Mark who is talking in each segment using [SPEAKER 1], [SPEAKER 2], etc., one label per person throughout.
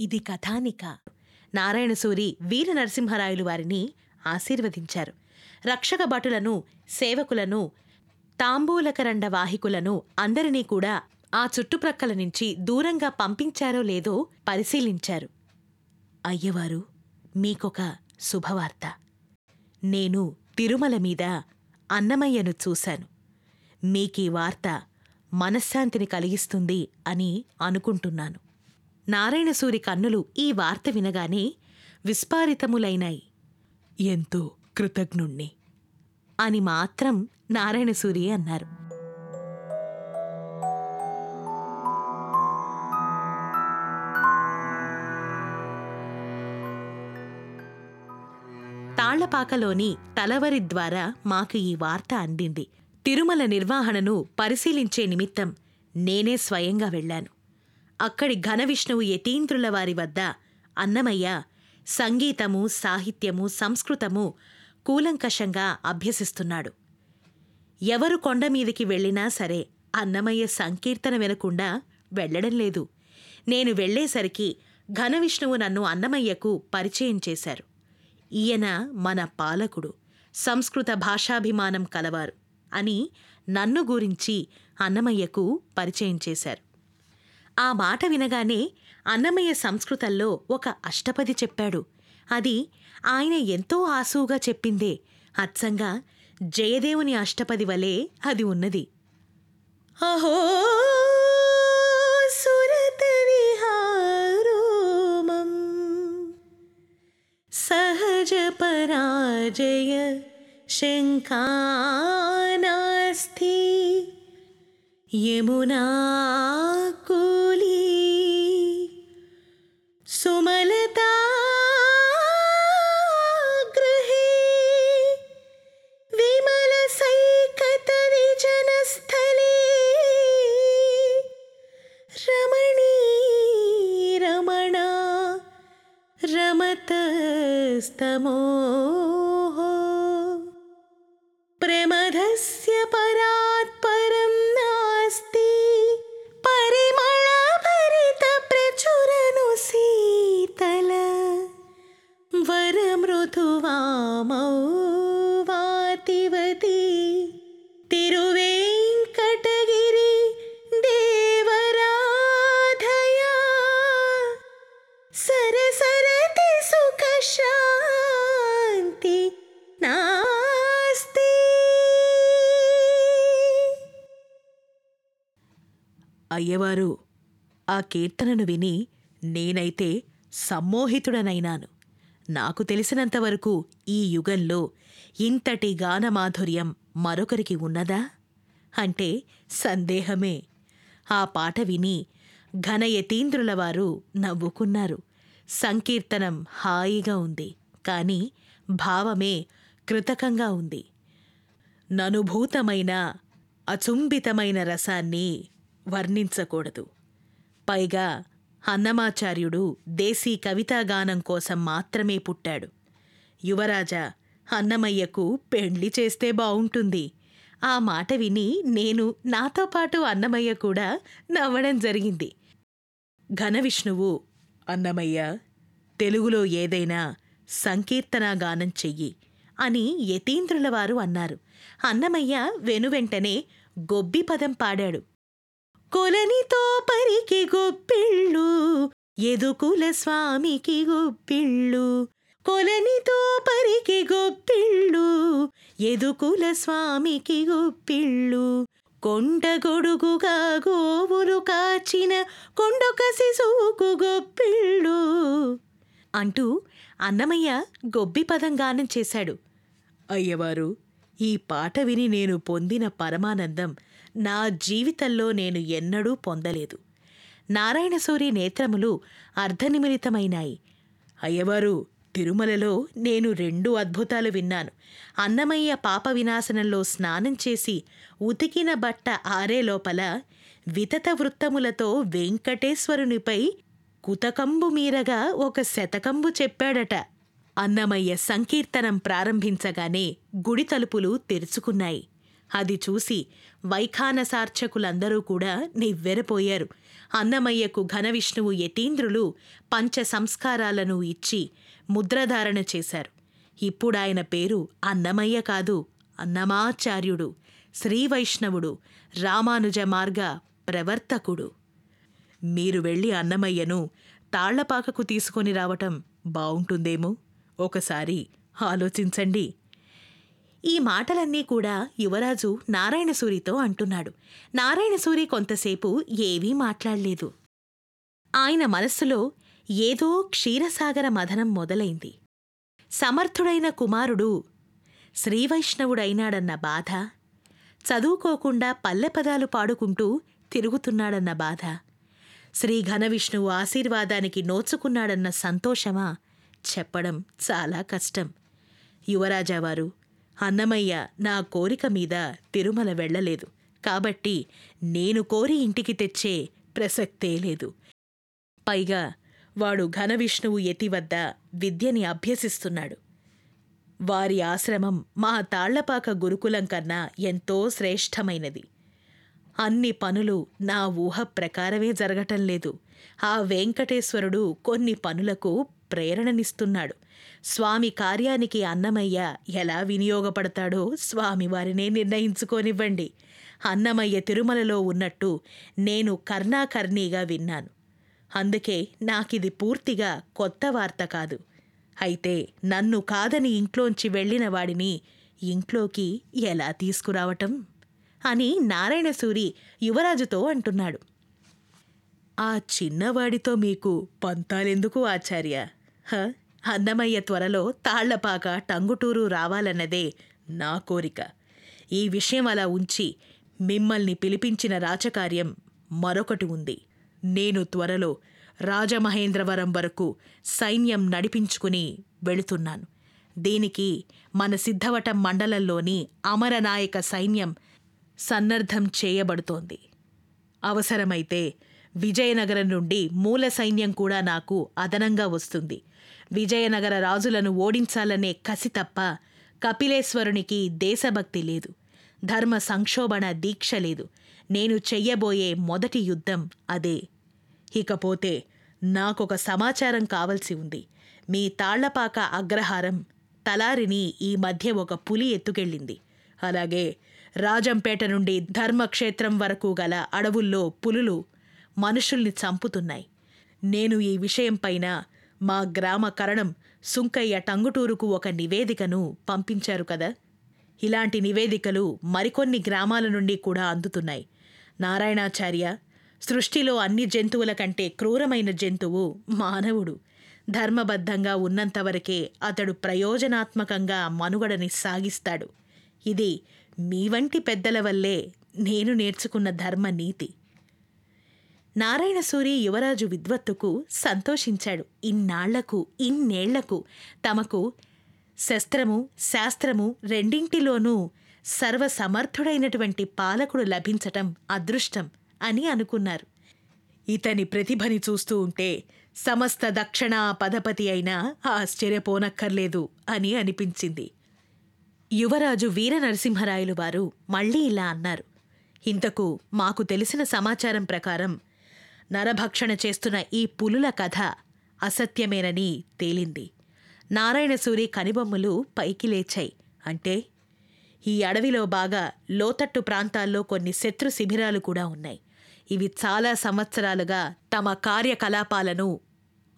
[SPEAKER 1] ఇది కథానిక. నారాయణసూరి వీర నరసింహరాయలు వారిని ఆశీర్వదించారు. రక్షక భటులను సేవకులను తాంబూలకరండ వాహికులను అందరినీ కూడా ఆ చుట్టుప్రక్కల నుంచి దూరంగా పంపించారో లేదో పరిశీలించారు. అయ్యవారు మీకొక శుభవార్త. నేను తిరుమల మీద అన్నమయ్యను చూశాను. మీకీ వార్త మనశ్శాంతిని కలిగిస్తుంది అని అనుకుంటున్నాను. నారాయణసూరి కన్నులు ఈ వార్త వినగానే విస్పారితములైనాయి. ఎంతో కృతజ్ఞుణ్ణి అని మాత్రం నారాయణసూరి అన్నారు. తాళ్ళపాకలోని తలవరి ద్వారా మాకు ఈ వార్త అందింది. తిరుమల నిర్వహణను పరిశీలించే నిమిత్తం నేనే స్వయంగా వెళ్ళాను. అక్కడి ఘనవిష్ణువు యతీంద్రుల వారి వద్ద అన్నమయ్య సంగీతము సాహిత్యము సంస్కృతము కూలంకషంగా అభ్యసిస్తున్నాడు. ఎవరు కొండమీదికి వెళ్ళినా సరే అన్నమయ్య సంకీర్తన వినకుండా వెళ్ళడం లేదు. నేను వెళ్ళేసరికి ఘనవిష్ణువు నన్ను అన్నమయ్యకు పరిచయం చేశారు. ఈయన మన పాలకుడు సంస్కృత భాషాభిమానం కలవారు. అని నన్ను గురించి అన్నమయ్యకు పరిచయం చేశారు. ఆ మాట వినగానే అన్నమయ్య సంస్కృతంలో ఒక అష్టపది చెప్పాడు. అది ఆయన ఎంతో ఆసువుగా చెప్పిందే. అచ్చంగా జయదేవుని అష్టపది వలె అది ఉన్నది. అహో సురత సహజ పరాజయ శంకా यमुना कोली सुमलता गृहे विमलसैकतरिजनस्थली रमणी रमणा रमतस्तमोः प्रेमधस्य అయ్యవారు. ఆ కీర్తనను విని నేనైతే సమ్మోహితుడనైనాను. నాకు తెలిసినంతవరకు ఈ యుగంలో ఇంతటి గానమాధుర్యం మరొకరికి ఉన్నదా? అంటే సందేహమే. ఆ పాట విని ఘనయతీంద్రుల వారు నవ్వుకున్నారు. సంకీర్తనం హాయిగా ఉంది. కాని భావమే కృతకంగా ఉంది. ననుభూతమైన అచుంబితమైన రసాన్ని వర్ణించకూడదు. పైగా అన్నమాచార్యుడు దేశీ కవితాగానం కోసం మాత్రమే పుట్టాడు. యువరాజా అన్నమయ్యకు పెండ్లి చేస్తే బావుంటుంది. ఆ మాట విని నేను నాతో పాటు అన్నమయ్య కూడా నవ్వడం జరిగింది. ఘన విష్ణువు అన్నమయ్య తెలుగులో ఏదైనా సంకీర్తనాగానం చెయ్యి అని యతీంద్రుల వారు అన్నారు. అన్నమయ్య వెనువెంటనే గొబ్బి పదం పాడాడు. కొలనితో పరికి గొప్పిళ్ళు ఎదుకుల స్వామికి గొప్పిళ్ళు. కొలనితో పరికి గొప్పిళ్ళు ఎదుకుల స్వామికి గొప్పిళ్ళు. కొండ గొడుగుగా గోవులు కాచిన కొండొక శిశువుకు గొప్పిళ్ళు అంటూ అన్నమయ్య గొబ్బి పదం గానం చేశాడు. అయ్యవారు ఈ పాట విని నేను పొందిన పరమానందం నా జీవితంలో నేను ఎన్నడూ పొందలేదు. నారాయణసూరి నేత్రములు అర్ధనిమిలితమైనాయి. అయ్యవారు తిరుమలలో నేను రెండు అద్భుతాలు విన్నాను. అన్నమయ్య పాప వినాశనంలో స్నానం చేసి ఉతికిన బట్ట ఆరే లోపల వితత వృత్తములతో వెంకటేశ్వరునిపై కుతకంబు మీరగా ఒక శతకంబు చెప్పాడట. అన్నమయ్య సంకీర్తనం ప్రారంభించగానే గుడి తలుపులు తెరుచుకున్నాయి. అది చూసి వైఖానసార్చకులందరూ కూడా నివ్వెరపోయారు. అన్నమయ్యకు ఘన విష్ణువు యతీంద్రులు పంచ సంస్కారాలను ఇచ్చి ముద్రధారణ చేశారు. ఇప్పుడాయన పేరు అన్నమయ్య కాదు అన్నమాచార్యుడు శ్రీవైష్ణవుడు రామానుజ మార్గ ప్రవర్తకుడు. మీరు వెళ్ళి అన్నమయ్యను తాళ్ళపాకకు తీసుకొని రావటం బావుంటుందేమో? ఒకసారి ఆలోచించండి. ఈ మాటలన్నీ కూడా యువరాజు నారాయణసూరితో అంటున్నాడు. నారాయణసూరి కొంతసేపు ఏవీ మాట్లాడలేదు. ఆయన మనస్సులో ఏదో క్షీరసాగర మథనం మొదలైంది. సమర్థుడైన కుమారుడు శ్రీవైష్ణవుడైనాడన్న బాధ చదువుకోకుండా పల్లెపదాలు పాడుకుంటూ తిరుగుతున్నాడన్న బాధ శ్రీ ఘనవిష్ణువు ఆశీర్వాదానికి నోచుకున్నాడన్న సంతోషమా చెప్పడం చాలా కష్టం. యువరాజావారు అన్నమయ్య నా కోరిక మీద తిరుమల వెళ్ళలేదు. కాబట్టి నేను కోరి ఇంటికి తెచ్చే ప్రసక్తే లేదు. పైగా వాడు ఘనవిష్ణువు ఎతి వద్ద విద్యని అభ్యసిస్తున్నాడు. వారి ఆశ్రమం మా తాళ్ళపాక గురుకులం కన్నా ఎంతో శ్రేష్టమైనది. అన్ని పనులు నా ఊహ ప్రకారమే జరగటం లేదు. ఆ వెంకటేశ్వరుడు కొన్ని పనులకు ప్రేరణనిస్తున్నాడు. స్వామి కార్యానికి అన్నమయ్య ఎలా వినియోగపడతాడో స్వామివారినే నిర్ణయించుకోనివ్వండి. అన్నమయ్య తిరుమలలో ఉన్నట్టు నేను కర్ణాకర్ణీగా విన్నాను. అందుకే నాకిది పూర్తిగా కొత్త వార్త కాదు. అయితే నన్ను కాదని ఇంట్లోంచి వెళ్ళిన వాడిని ఇంట్లోకి ఎలా తీసుకురావటం? అని నారాయణసూరి యువరాజుతో అంటున్నాడు. ఆ చిన్నవాడితో మీకు పంతాలెందుకు ఆచార్య? అన్నమయ్య త్వరలో తాళ్ళపాక టంగుటూరు రావాలన్నదే నా కోరిక. ఈ విషయం అలా ఉంచి మిమ్మల్ని పిలిపించిన రాచకార్యం మరొకటి ఉంది. నేను త్వరలో రాజమహేంద్రవరం వరకు సైన్యం నడిపించుకుని వెళుతున్నాను. దీనికి మన సిద్ధవటం మండలంలోని అమరనాయక సైన్యం సన్నద్ధం చేయబడుతోంది. అవసరమైతే విజయనగరం నుండి మూల సైన్యం కూడా నాకు అదనంగా వస్తుంది. విజయనగర రాజులను ఓడించాలనే కసి తప్ప కపిలేశ్వరునికి దేశభక్తి లేదు. ధర్మ సంక్షోభణ దీక్ష లేదు. నేను చెయ్యబోయే మొదటి యుద్ధం అదే. ఇకపోతే నాకొక సమాచారం కావలసి ఉంది. మీ తాళ్ళపాక అగ్రహారం తలారిని ఈ మధ్య ఒక పులి ఎత్తుకెళ్ళింది. అలాగే రాజంపేట నుండి ధర్మక్షేత్రం వరకు గల అడవుల్లో పులులు మనుషుల్ని చంపుతున్నాయి. నేను ఈ విషయంపైన మా గ్రామ కరణం సుంకయ్య టంగుటూరుకు ఒక నివేదికను పంపించారు కదా. ఇలాంటి నివేదికలు మరికొన్ని గ్రామాల నుండి కూడా అందుతున్నాయి. నారాయణాచార్య సృష్టిలో అన్ని జంతువుల కంటే క్రూరమైన జంతువు మానవుడు. ధర్మబద్ధంగా ఉన్నంతవరకే అతడు ప్రయోజనాత్మకంగా మనుగడని సాగిస్తాడు. ఇది మీ వంటి పెద్దల వల్లే నేను నేర్చుకున్న ధర్మ నీతి నారాయణసూరి యువరాజు విద్వత్తుకు సంతోషించాడు. ఇన్నాళ్ళకు ఇన్నేళ్ళకు తమకు శస్త్రము శాస్త్రము రెండింటిలోనూ సర్వసమర్థుడైనటువంటి పాలకుడు లభించటం అదృష్టం అని అనుకున్నారు. ఇతని ప్రతిభని చూస్తూ ఉంటే సమస్త దక్షిణ పదపతి అయినా ఆశ్చర్యపోనక్కర్లేదు అని అనిపించింది. యువరాజు వీర నరసింహరాయలు వారు మళ్ళీ ఇలా అన్నారు. ఇంతకు మాకు తెలిసిన సమాచారం ప్రకారం నరభక్షణ చేస్తున్న ఈ పులుల కథ అసత్యమేనని తేలింది. నారాయణసూరి కనిబొమ్మలు పైకి లేచాయి. అంటే ఈ అడవిలో బాగా లోతట్టు ప్రాంతాల్లో కొన్ని శత్రు శిబిరాలు కూడా ఉన్నాయి. ఇవి చాలా సంవత్సరాలుగా తమ కార్యకలాపాలను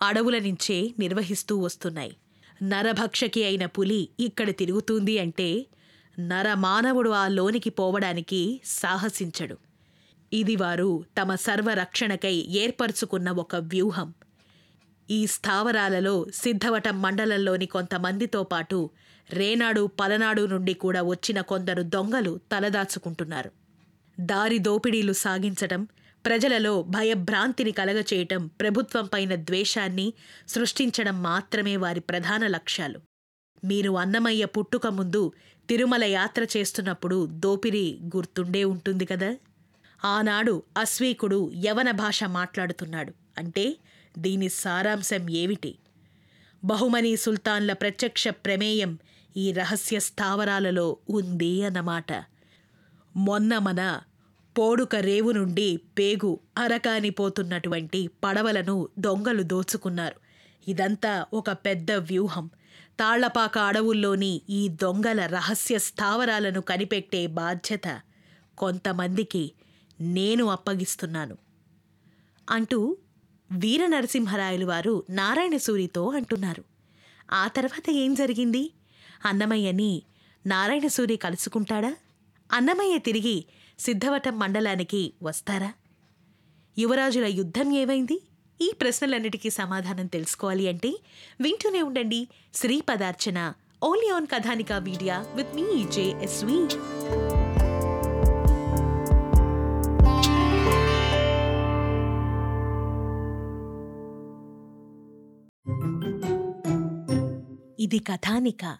[SPEAKER 1] అడవుల నుంచే నిర్వహిస్తూ వస్తున్నాయి. నరభక్షకి అయిన పులి ఇక్కడ తిరుగుతుంది అంటే నరమానవుడు ఆ లోనికి పోవడానికి సాహసించడు. ఇది వారు తమ సర్వరక్షణకై ఏర్పరచుకున్న ఒక వ్యూహం. ఈ స్థావరాలలో సిద్ధవటం మండలంలోని కొంతమందితో పాటు రేనాడు పలనాడు నుండి కూడా వచ్చిన కొందరు దొంగలు తలదాచుకుంటున్నారు. దారి దోపిడీలు సాగించటం ప్రజలలో భయభ్రాంతిని కలగచేయటం ప్రభుత్వంపైన ద్వేషాన్ని సృష్టించడం మాత్రమే వారి ప్రధాన లక్ష్యాలు. మీరు అన్నమయ్య పుట్టుక ముందు తిరుమల యాత్ర చేస్తున్నప్పుడు దోపిడీ గుర్తుండే ఉంటుంది కదా? ఆనాడు అశ్వీకుడు యవన భాష మాట్లాడుతున్నాడు. అంటే దీని సారాంశం ఏమిటి? బహుమనీ సుల్తాన్ల ప్రత్యక్ష ప్రమేయం ఈ రహస్య స్థావరాలలో ఉంది అన్నమాట. మొన్న మన పోడుక రేవు నుండి పేగు అరకానిపోతున్నటువంటి పడవలను దొంగలు దోచుకున్నారు. ఇదంతా ఒక పెద్ద వ్యూహం. తాళ్ళపాక అడవుల్లోని ఈ దొంగల రహస్య స్థావరాలను కనిపెట్టే బాధ్యత కొంతమందికి నేను అప్పగిస్తున్నాను. అంటూ వీర నరసింహరాయలు వారు నారాయణసూరితో అంటున్నారు. ఆ తర్వాత ఏం జరిగింది? అన్నమయ్యని నారాయణసూరి కలుసుకుంటాడా? అన్నమయ్య తిరిగి సిద్ధవటం మండలానికి వస్తారా? యువరాజుల యుద్ధం ఏమైంది? ఈ ప్రశ్నలన్నిటికీ సమాధానం తెలుసుకోవాలి అంటే వింటూనే ఉండండి Sri Padarchana only on Kathanika media with me JSV. ఇది కథానిక.